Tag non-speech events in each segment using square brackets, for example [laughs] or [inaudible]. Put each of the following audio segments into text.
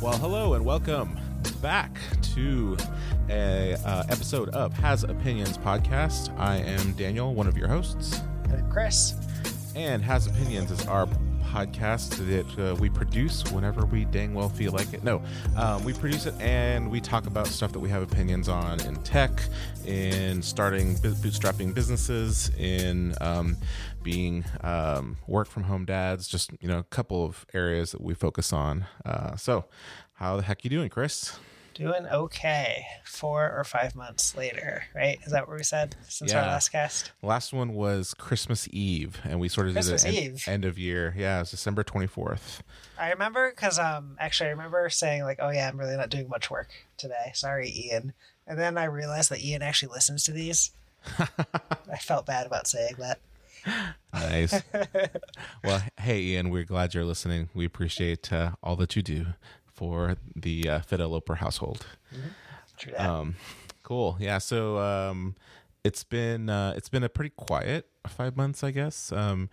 Well, hello and welcome back to a uh, episode of Has Opinions podcast. I am Daniel, one of your hosts, And I'm Chris. and Has Opinions is our podcast that uh, we produce whenever we dang well feel like it. No, um, we produce it and we talk about stuff that we have opinions on in tech, in starting bootstrapping businesses, in um, being um, work from home dads. Just you know, a couple of areas that we focus on. Uh, so, how the heck you doing, Chris? Doing okay. Four or five months later, right? Is that what we said since our last cast? Last one was Christmas Eve, and we sort of Christmas did end, end of year. Yeah, it's December twenty fourth. I remember because um actually I remember saying like, oh yeah, I'm really not doing much work today. Sorry, Ian. And then I realized that Ian actually listens to these. [laughs] I felt bad about saying that. Nice. [laughs] well, hey, Ian, we're glad you're listening. We appreciate uh, all that you do for the uh, Loper household. True that. Um, cool. Yeah. So um, it's been uh, it's been a pretty quiet five months, I guess. Um,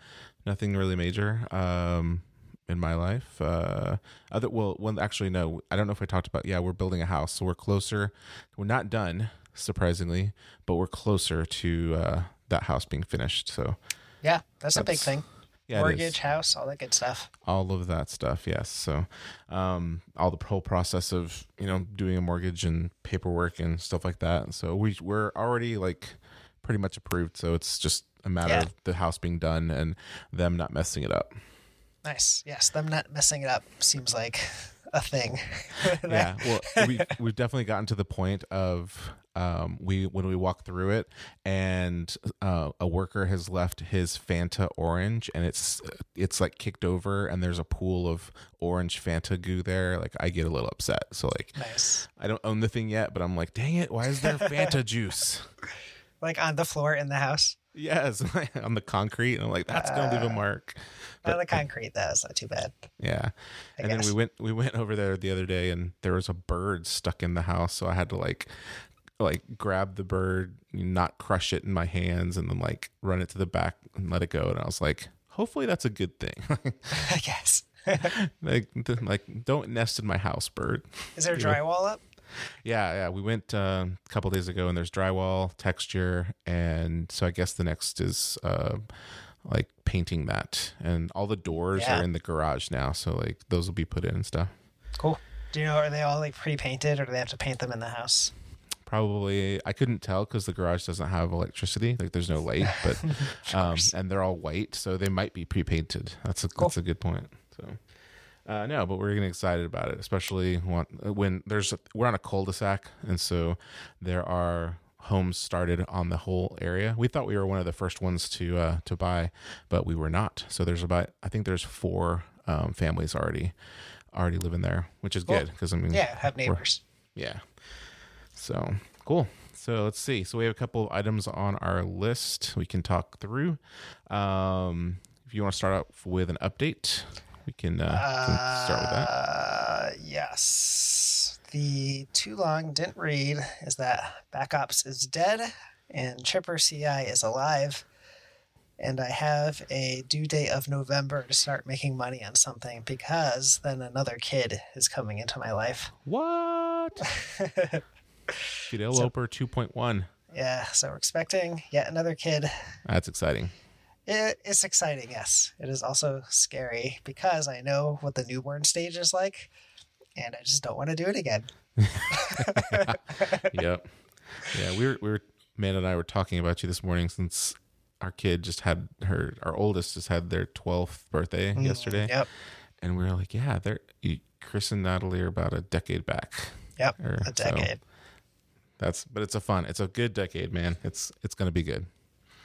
nothing really major um, in my life. Uh, other well, one actually no. I don't know if I talked about. Yeah, we're building a house, so we're closer. We're not done, surprisingly, but we're closer to uh, that house being finished. So yeah, that's, a big thing. Yeah. Mortgage, house, all that good stuff. all of that stuff yes so um all the whole process of you know doing a mortgage and paperwork and stuff like that so we we're already like pretty much approved so it's just a matter Yeah. of the house being done and them not messing it up Nice. Yes, them not messing it up seems like a thing. [laughs] yeah well we we've definitely gotten to the point of um we when we walk through it and uh, a worker has left his fanta orange and it's it's like kicked over and there's a pool of orange fanta goo there like i get a little upset so like nice. I don't own the thing yet, but I'm like, dang it, why is there Fanta [laughs] juice? Like on the floor in the house. Yes, [laughs] on the concrete. And I'm like, that's gonna leave a mark. on the concrete, that was not too bad. Yeah. I and then we went we went over there the other day and there was a bird stuck in the house. So I had to like like grab the bird, not crush it in my hands, and then like run it to the back and let it go. And I was like, hopefully that's a good thing. [laughs] I guess. [laughs] like, like don't nest in my house, bird. Is there [laughs] drywall up? Yeah, yeah. We went uh, a couple days ago, and there's drywall, texture, and so I guess the next is uh, like painting that, and all the doors Yeah. are in the garage now, so like those will be put in and stuff. Cool. Do you know are they all like pre-painted, or do they have to paint them in the house? Probably I couldn't tell because the garage doesn't have electricity, like there's no light, but [laughs] [laughs] um, and they're all white, so they might be pre-painted. That's a that's a good point. So. Uh, no, but we're getting excited about it, especially when, when there's we're on a cul-de-sac, and so there are homes started on the whole area. We thought we were one of the first ones to uh, to buy, but we were not. So there's about I think there's four um, families already already living there, which is Cool. good because I mean Yeah, have neighbors. yeah. So cool. So let's see. So we have a couple of items on our list we can talk through. Um, if you want to start off with an update, we can, uh, can start with that. Uh, yes. The too long didn't read is that Backups is dead and Chipper CI is alive. And I have a due date of November to start making money on something because then another kid is coming into my life. What? [laughs] Fideloper 2.1. Yeah, so we're expecting yet another kid. That's exciting. It, it's exciting, yes. It is also scary because I know what the newborn stage is like, and I just don't want to do it again. [laughs] yep. Yeah, we were we were Amanda and I were talking about you this morning since our kid just had her our oldest just had their 12th birthday mm, yesterday. Yep, And we were like, yeah, they're Chris and Natalie are about a decade back. yep, Or a so. That's but it's a fun. It's a good decade, man. It's it's gonna be good.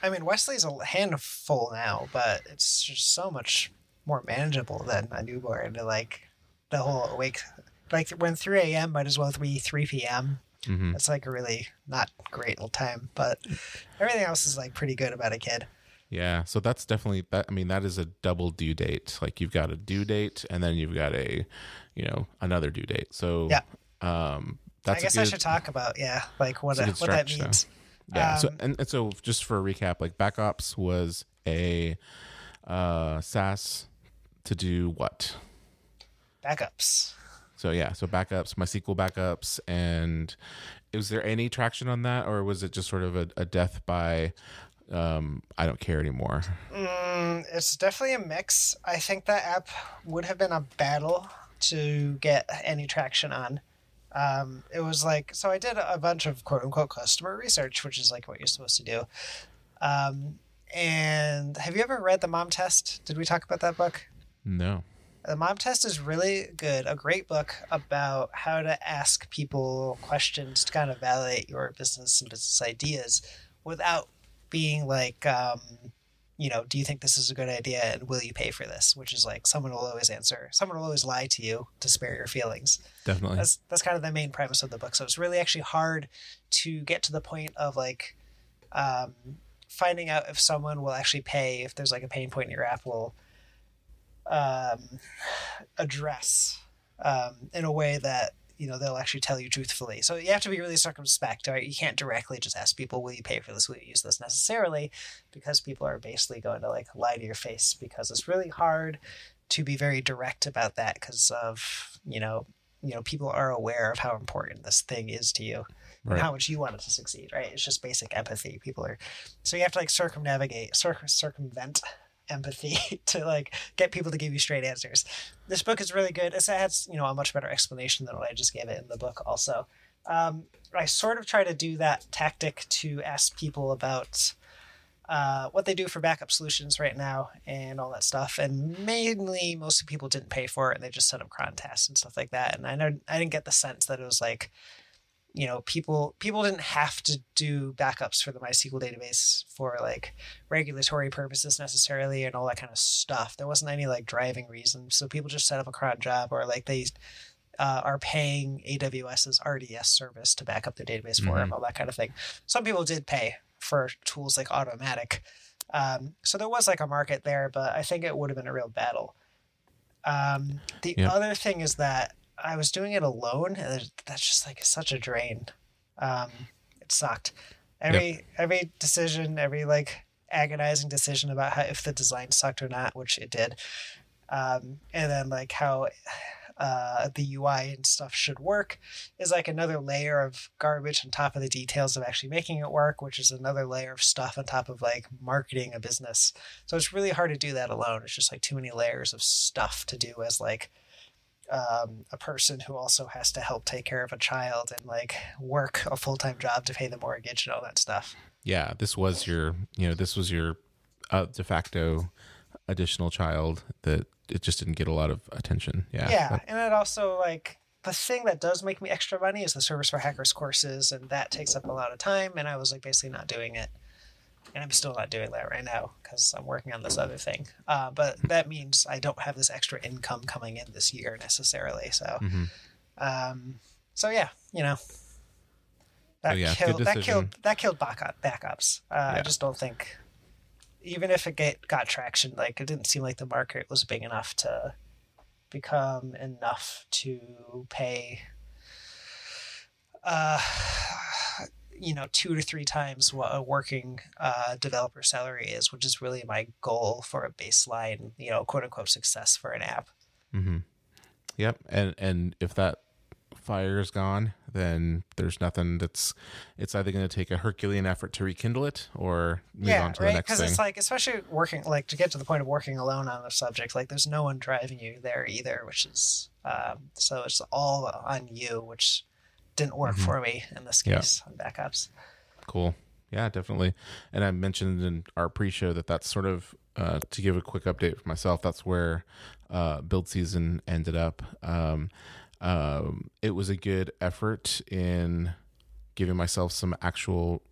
I mean, Wesley's a handful now, but it's just so much more manageable than a newborn. Like the whole awake, like when 3 a.m. might as well be 3 p.m. Mhm. It's like a really not great time, but everything else is like pretty good about a kid. Yeah. So that's definitely that. I mean, that is a double due date. Like you've got a due date, and then you've got a, you know, another due date. So Yeah. Um, that's I guess good, I should talk about yeah, like what a what that though. means. Yeah. so Um, and, and so just for a recap, like backups was a uh SaaS to do what? Backups. So yeah, so backups, MySQL backups, and is there any traction on that, or was it just sort of a, a death by um, I don't care anymore? Mm, it's definitely a mix. I think that app would have been a battle to get any traction on. Um, it was like so I did a bunch of quote unquote customer research, which is like what you're supposed to do. Um, and have you ever read the Mom Test? Did we talk about that book? No. The Mom Test is really good, a great book about how to ask people questions to kind of validate your business and business ideas without being like, um, you know, do you think this is a good idea and will you pay for this? Which is like someone will always answer, someone will always lie to you to spare your feelings. Definitely. That's that's kind of the main premise of the book. So it's really actually hard to get to the point of like um, finding out if someone will actually pay if there's like a pain point in your app will um, address um, in a way that you know they'll actually tell you truthfully. So you have to be really circumspect. Right? You can't directly just ask people, "Will you pay for this? Will you use this?" necessarily, because people are basically going to like lie to your face. Because it's really hard to be very direct about that because of you know you know people are aware of how important this thing is to you Right. and how much you want it to succeed right it's just basic empathy people are so you have to like circumnavigate circ- circumvent empathy [laughs] to like get people to give you straight answers this book is really good it has you know a much better explanation than what i just gave it in the book also um, i sort of try to do that tactic to ask people about uh, what they do for backup solutions right now and all that stuff. And mainly, most people didn't pay for it and they just set up cron tests and stuff like that. And I know I didn't get the sense that it was like, you know, people people didn't have to do backups for the MySQL database for like regulatory purposes necessarily and all that kind of stuff. There wasn't any like driving reason. So people just set up a cron job or like they uh, are paying AWS's RDS service to back up their database for them, all that kind of thing. Some people did pay for tools like Ottomatik. Um, so there was like a market there, but I think it would have been a real battle. Um, the Yeah. other thing is that I was doing it alone, and that's just like such a drain. Um, it sucked. Every every decision, every like agonizing decision about how if the design sucked or not, which it did, um, and then like how uh, the UI and stuff should work is like another layer of garbage on top of the details of actually making it work, which is another layer of stuff on top of like marketing a business. So it's really hard to do that alone. It's just like too many layers of stuff to do as like um, a person who also has to help take care of a child and like work a full time job to pay the mortgage and all that stuff. Yeah, this was your, you know, this was your uh, de facto additional child that it just didn't get a lot of attention. Yeah. yeah that- and it also like the thing that does make me extra money is the Servers for Hackers courses and that takes up a lot of time and i was like basically not doing it and i'm still not doing that right now because i'm working on this other thing. Uh, but that means i don't have this extra income coming in this year necessarily so Mhm. um, so yeah you know. That So, yeah, killed that killed that killed backup backups uh, i just don't think even if it get, got traction like it didn't seem like the market was big enough to become enough to pay uh you know two to three times what a working uh, developer salary is which is really my goal for a baseline you know quote unquote success for an app Mm-hmm. Yep. And and if that fire is gone, then there's nothing that's. It's either going to take a Herculean effort to rekindle it or move yeah on to the right next because it's like especially working like to get to the point of working alone on the subject like there's no one driving you there either which is um, so it's all on you which didn't work Mhm. for me in this Yeah. case on backups Cool. Yeah, definitely. And I mentioned in our pre-show that that's sort of uh, to give a quick update for myself. That's where uh, build season ended up. Um, um, it was a good effort in giving myself some actual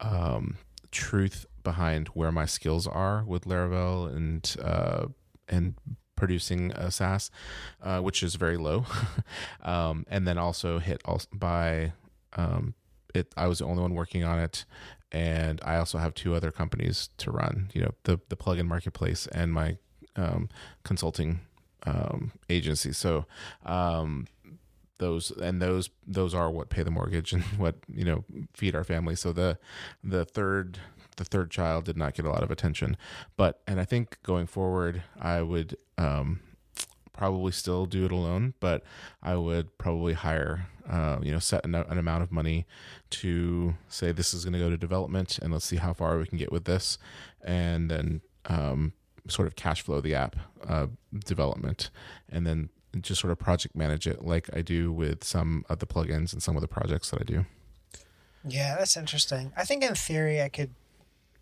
um, truth behind where my skills are with Laravel and uh, and producing a SaaS, uh, which is very low, [laughs] um, and then also hit also by um, it. I was the only one working on it, and I also have two other companies to run. You know, the the plugin marketplace and my um, consulting um, agency. So um, those and those those are what pay the mortgage [laughs] and what you know feed our family. So the the third the third child did not get a lot of attention, but and I think going forward, I would um, probably still do it alone, but I would probably hire, uh, you know, set an, an, amount of money to say this is going to go to development, and let's see how far we can get with this, and then um, sort of cash flow the app uh, development, and then just sort of project manage it like I do with some of the plugins and some of the projects that I do. Yeah, that's interesting. I think in theory I could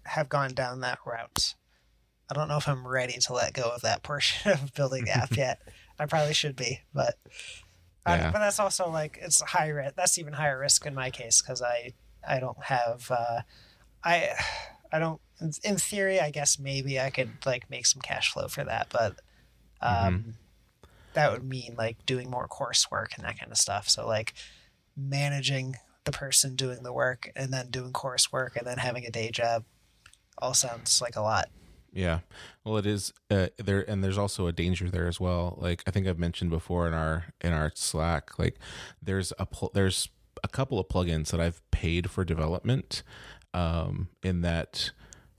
have gone down that route. I don't know if I'm ready to let go of that portion [laughs] of building the app [laughs] yet. I probably should be, but yeah. I, but that's also like it's high risk. That's even higher risk in my case because I I don't have uh, I I don't in theory I guess maybe I could like make some cash flow for that, but um, mm-hmm. that would mean like doing more coursework and that kind of stuff. So like managing the person doing the work and then doing coursework and then having a day job all sounds like a lot. Yeah. Well, it is uh, there, and there's also a danger there as well. Like I think I've mentioned before in our in our Slack, like there's a pl- there's a couple of plugins that I've paid for development. Um, in that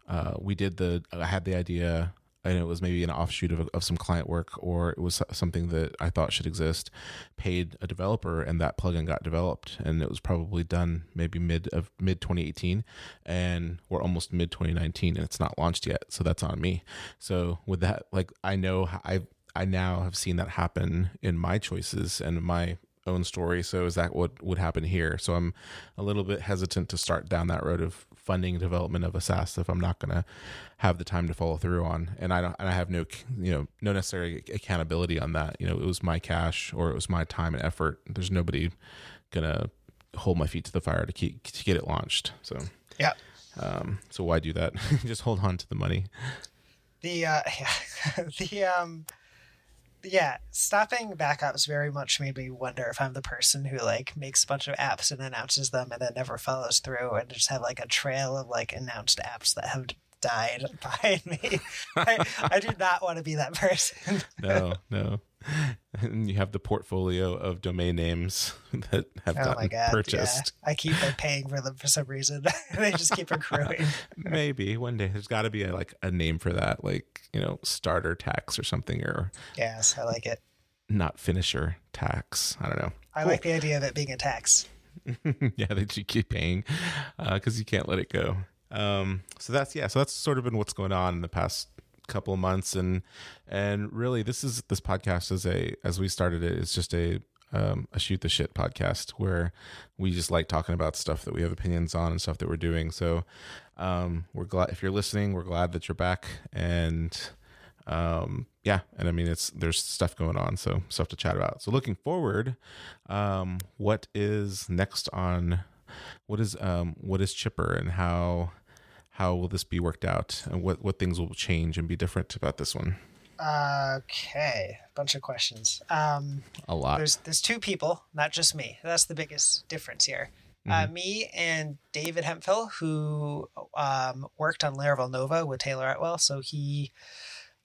uh, we did the I had the idea and it was maybe an offshoot of, of some client work or it was something that I thought should exist, paid a developer and that plugin got developed and it was probably done maybe mid of mid 2018 and we're almost mid 2019 and it's not launched yet. So that's on me. So with that, like I know I I now have seen that happen in my choices and my own story. So is that what would happen here? So I'm a little bit hesitant to start down that road of funding development of a SaaS if I'm not going to have the time to follow through on. And I don't, and I have no, you know, no necessary accountability on that. You know, it was my cash or it was my time and effort. There's nobody gonna hold my feet to the fire to keep to get it launched. So yeah. Um, so why do that? [laughs] Just hold on to the money. The uh, [laughs] [laughs] the um yeah, stopping backups very much made me wonder if I'm the person who like makes a bunch of apps and announces them and then never follows through and just have like a trail of like announced apps that have died [laughs] behind me. I, I do not want to be that person. [laughs] no, no. And you have the portfolio of domain names [laughs] that have oh gotten God, purchased. Yeah. I keep like, paying for them for some reason. they just keep accruing. Maybe one day there's got to be a, like a name for that, like you know, starter tax or something, or yes, I like it. Not finisher tax. I don't know. I cool. like the idea of it being a tax. yeah, that you keep paying because uh, you can't let it go. Um, so that's yeah. So that's sort of been what's going on in the past couple months, and and really this is this podcast is a as we started it, it's just a um, a shoot the shit podcast where we just like talking about stuff that we have opinions on and stuff that we're doing. So um, we're glad if you're listening. We're glad that you're back, and um, yeah, and I mean it's there's stuff going on, so stuff to chat about. So looking forward, um, what is next on what is um what is Chipper and how how will this be worked out? And what what things will change and be different about this one? Okay bunch of questions. Um a lot. there's there's two people not just me. That's the biggest difference here. Uh, mm-hmm. uh, me and david hemphill who um, worked on laravel nova with taylor otwell. So he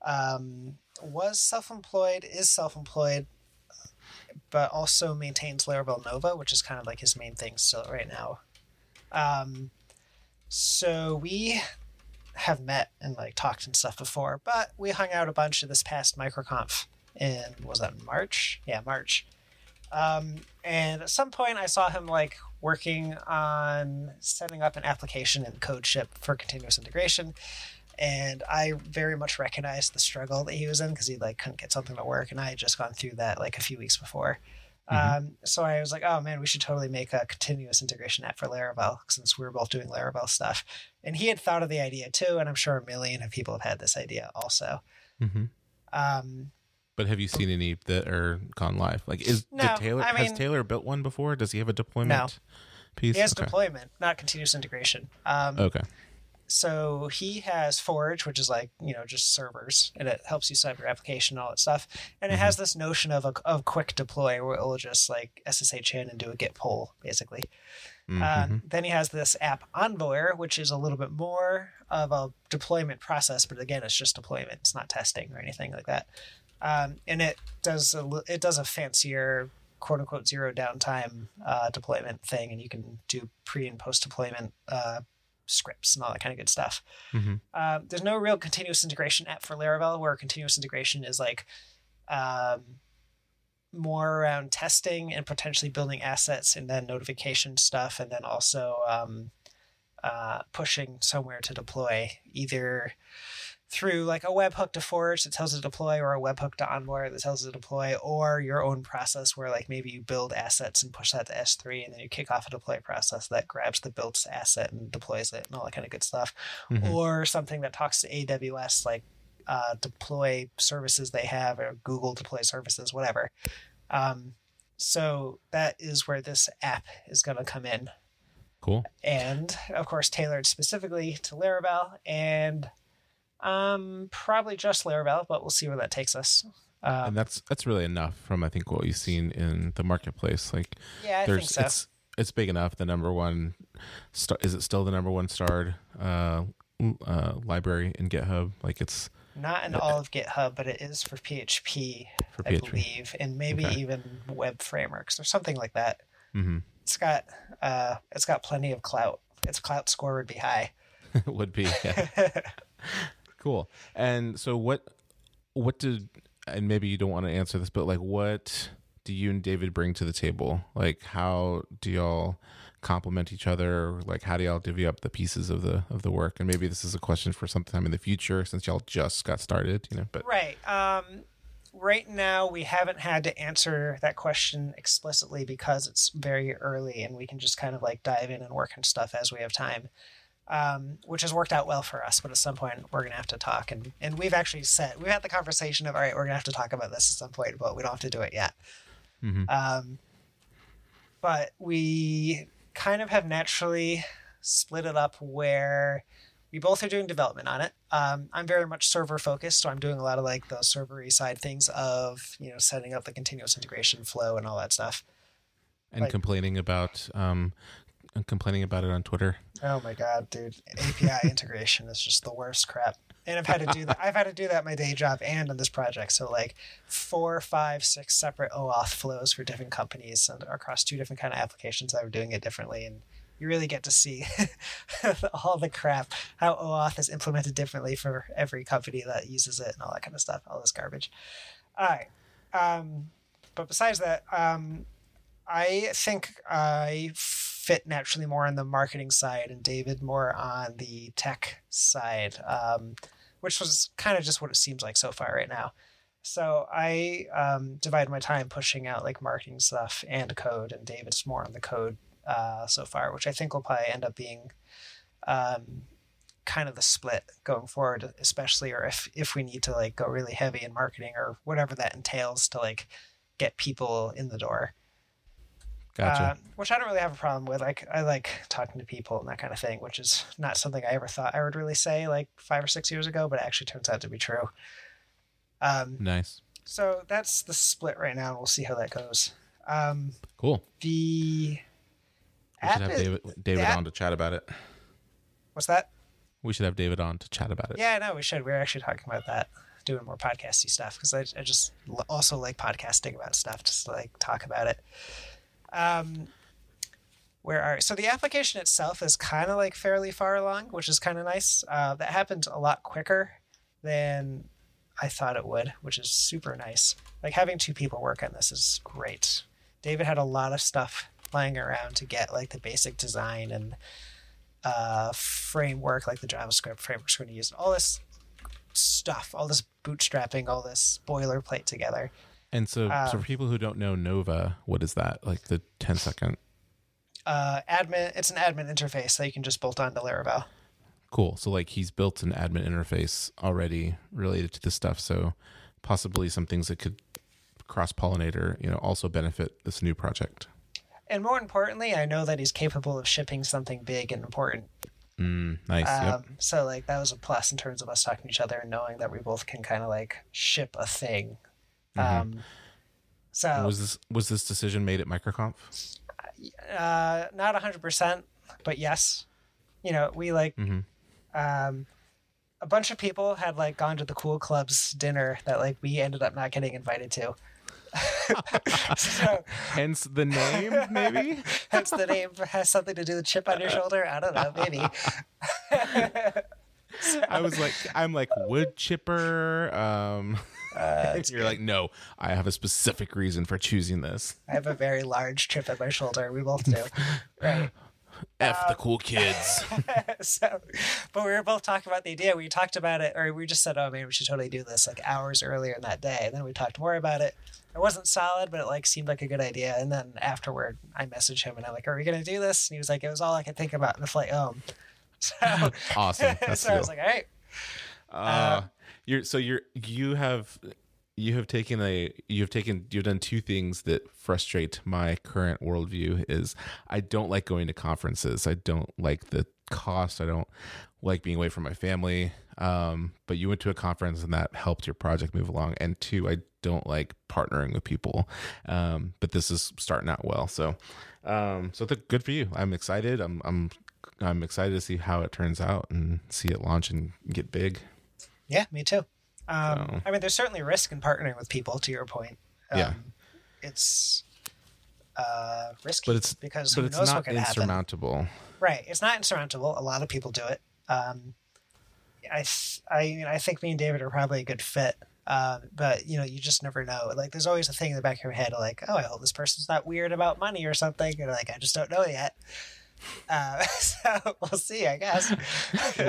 um, was self-employed is self-employed but also maintains laravel nova which is kind of like his main thing still right now um, so we have met and like talked and stuff before, but we hung out a bunch of this past microconf in was that March? Yeah, March. Um, and at some point, I saw him like working on setting up an application in CodeShip for continuous integration, and I very much recognized the struggle that he was in because he like couldn't get something to work, and I had just gone through that like a few weeks before. Mm-hmm. Um, so I was like, oh man, we should totally make a continuous integration app for Laravel since we were both doing Laravel stuff. And he had thought of the idea too, and I'm sure a million of people have had this idea also. Mm-hmm. Um, but have you seen any that are gone live? Like, is no, Taylor I mean, has Taylor built one before? Does he have a deployment no. piece? He has okay. deployment, not continuous integration. Um, okay so he has Forge, which is like you know just servers, and it helps you set up your application and all that stuff. And it mm-hmm. has this notion of a of quick deploy where it will just like SSH in and do a git pull basically. Mm-hmm. Um, then he has this app Envoyer, which is a little bit more of a deployment process, but again, it's just deployment. It's not testing or anything like that. Um, and it does a, it does a fancier quote unquote zero downtime uh, deployment thing, and you can do pre and post deployment uh, scripts and all that kind of good stuff. Mm-hmm. Uh, there's no real continuous integration app for Laravel where continuous integration is like um, more around testing and potentially building assets and then notification stuff, and then also um, uh, pushing somewhere to deploy either through like a webhook to Forge that tells it to deploy, or a webhook to Envoy that tells it to deploy, or your own process where like maybe you build assets and push that to S3, and then you kick off a deploy process that grabs the built asset and deploys it and all that kind of good stuff, Mhm. or something that talks to AWS like uh, deploy services they have or Google deploy services, whatever. Um, so that is where this app is going to come in Cool. and of course tailored specifically to Laravel and um probably just Laravel, but we'll see where that takes us. and Um, that's that's really enough from I think what you've seen in the marketplace. Like yeah, I there's think so. it's it's big enough. The number one star is it still the number one starred uh, uh, library in GitHub? Like it's Not in all of GitHub, but it is for PHP, for I PHP. believe, and maybe Okay. even web frameworks or something like that. Mm-hmm. It's got uh, it's got plenty of clout. Its clout score would be high. it [laughs] would be yeah. [laughs] cool. And so what what did and maybe you don't want to answer this, but like what do you and David bring to the table? Like how do y'all complement each other? Like how do y'all divvy up the pieces of the of the work? And maybe this is a question for sometime in the future since y'all just got started, you know. But Right. Um, right now, we haven't had to answer that question explicitly because it's very early and we can just kind of like dive in and work on stuff as we have time, um, which has worked out well for us. But at some point, we're going to have to talk. And, and we've actually said, we've had the conversation of, all right, we're going to have to talk about this at some point, but we don't have to do it yet. Mhm. Um, but we kind of have naturally split it up where we both are doing development on it. Um, I'm very much server focused, so I'm doing a lot of like the servery side things of you know setting up the continuous integration flow and all that stuff. and like- complaining about um complaining about it on Twitter. Oh my god, dude! API [laughs] integration is just the worst crap. And I've had to do that. I've had to do that in my day job and on this project. So like four, five, six separate OAuth flows for different companies and across two different kind of applications that were doing it differently. And you really get to see [laughs] all the crap how OAuth is implemented differently for every company that uses it and all that kind of stuff. All this garbage. All right. Um, but besides that, um, I think I fit naturally more on the marketing side and David more on the tech side, um, which was kind of just what it seems like so far right now. So I um, divide my time pushing out like marketing stuff and code, and David's more on the code uh, so far, which I think will probably end up being um, kind of the split going forward, especially or if if we need to like go really heavy in marketing or whatever that entails to like get people in the door. Gotcha. Uh, which I don't really have a problem with. Like I like talking to people and that kind of thing, which is not something I ever thought I would really say like five or six years ago, but it actually turns out to be true. Um, nice. so that's the split right now. We'll see how that goes. Um, Cool. the We should have is- David David app- on to chat about it. what's that? We should have David on to chat about it. Yeah, no, we should. We are actually talking about that, doing more podcasty stuff because I, I just also like podcasting about stuff, just like talk about it. Um, where are so the application itself is kind of like fairly far along, which is kind of nice. Uh, that happened a lot quicker than I thought it would, which is super nice. Like having two people work on this is great. David had a lot of stuff lying around to get like the basic design and uh, framework, like the JavaScript frameworks we're going to use, all this stuff, all this bootstrapping, all this boilerplate together. And so, so Um, for people who don't know Nova, what is that? Like the 10 second. Uh, admin, it's an admin interface that you can just bolt onto Laravel. Cool. So like he's built an admin interface already related to this stuff. So possibly some things that could cross pollinate or, you know, also benefit this new project. And more importantly, I know that he's capable of shipping something big and important. Mm, nice. Um, yep. So like that was a plus in terms of us talking to each other and knowing that we both can kind of like ship a thing. Mhm. Um, so And was this was this decision made at MicroConf? uh, not hundred percent, but yes, you know we like mm-hmm. um, a bunch of people had like gone to the cool clubs dinner that like we ended up not getting invited to. [laughs] so Hence the name, maybe. [laughs] hence the name has something to do with chip on your shoulder. I don't know, maybe. [laughs] [laughs] I was like, I'm like wood chipper. Um, Uh, [laughs] you're like, no, I have a specific reason for choosing this. I have a very large chip at my shoulder. We both do. [laughs] Right. F the cool kids. so, but we were both talking about the idea. We talked about it, or we just said, "Oh man, we should totally do this." Like hours earlier in that day, and then we talked more about it. It wasn't solid, but it like seemed like a good idea. And then afterward, I messaged him and I'm like, "Are we gonna do this?" And he was like, "It was all I could think about in the flight home." [laughs] [laughs] So, awesome. That's so I was like, "All right, Uh, you're so you're you have you have taken a you've taken you've done two things that frustrate my current worldview is I don't like going to conferences. I don't like the cost. I don't like being away from my family. Um, but you went to a conference and that helped your project move along. And two, I don't like partnering with people. Um, but this is starting out well. So um so good for you. I'm excited. I'm I'm I'm excited to see how it turns out and see it launch and get big. yeah, me too." Um, So- I mean, there's certainly risk in partnering with people. To your point, um, Yeah. it's uh, risky, but it's because but who it's knows not what could happen. insurmountable. Right. It's not insurmountable. A lot of people do it. Um, I, th- I, mean, I think me and David are probably a good fit. Um, but you know, you just never know. Like, there's always a thing in the back of your head, like, oh, I hope this person's not weird about money or something. And like, I just don't know yet. Uh, [laughs] so we'll see, I guess.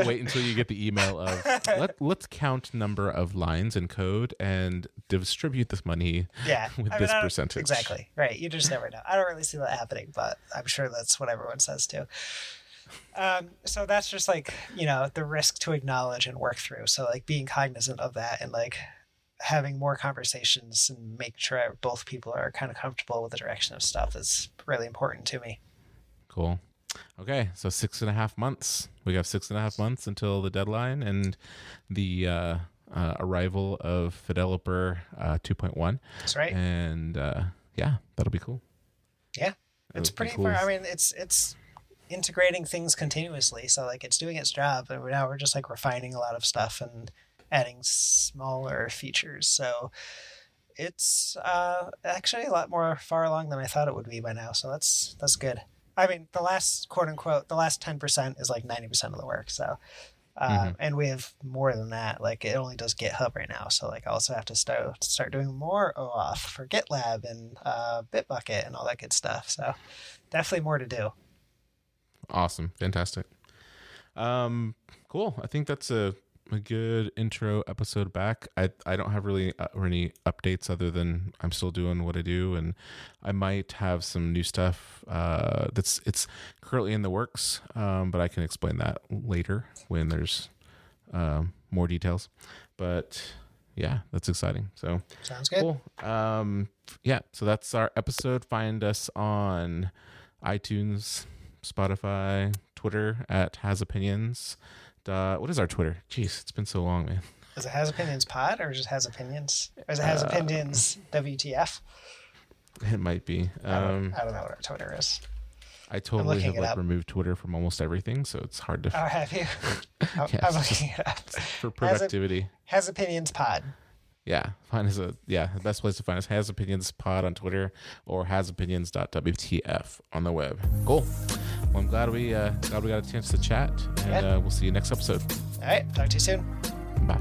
Wait until you get the email of [laughs] let let's count number of lines in code and distribute this money [laughs] Yeah. with I mean, this percentage. Exactly. Right. You just never know. I don't really see that happening, but I'm sure that's what everyone says too. Um, so that's just like, you know, the risk to acknowledge and work through. So like being cognizant of that and like having more conversations and make sure both people are kind of comfortable with the direction of stuff is really important to me. Cool. Okay, so six and a half months. We have six and a half months until the deadline and the uh, uh, arrival of Fideloper uh, 2.1. That's right. And uh, yeah, that'll be cool. Yeah. It's That'll pretty cool. far. I mean, it's, it's, integrating things continuously so like it's doing its job and now we're just like refining a lot of stuff and adding smaller features so it's uh actually a lot more far along than i thought it would be by now so that's that's good i mean the last quote unquote the last 10% is like 90% of the work so uh, Mhm. and we have more than that like it only does github right now so like i also have to start start doing more oauth for gitlab and uh, bitbucket and all that good stuff so definitely more to do Awesome. Fantastic. Um, cool. I think that's a, a good intro episode back. I, I don't have really uh, any updates other than I'm still doing what I do and I might have some new stuff uh, that's it's currently in the works, um, but I can explain that later when there's um, more details. But yeah, that's exciting. So sounds good Cool. Um, yeah, so that's our episode. Find us on iTunes, Spotify, Twitter at Has Opinions. Uh, what is our Twitter? Jeez, it's been so long, man. Is it Has Opinions Pod or just Has Opinions? Or is it Has Uh, Opinions WTF? It might be. I, don't, Um, I don't know what our Twitter is. I totally have like up. removed Twitter from almost everything, so it's hard to Oh, have you? [laughs] I'm, Yes. I'm looking it up. [laughs] for Has it- productivity. Has Opinions Pod. Yeah, find us a yeah. The best place to find us has opinions pod on Twitter or has hasopinions.wtf on the web. Cool. Well, I'm glad we uh, glad we got a chance to chat, and Yeah. uh, we'll see you next episode. All right. Talk to you soon. Bye.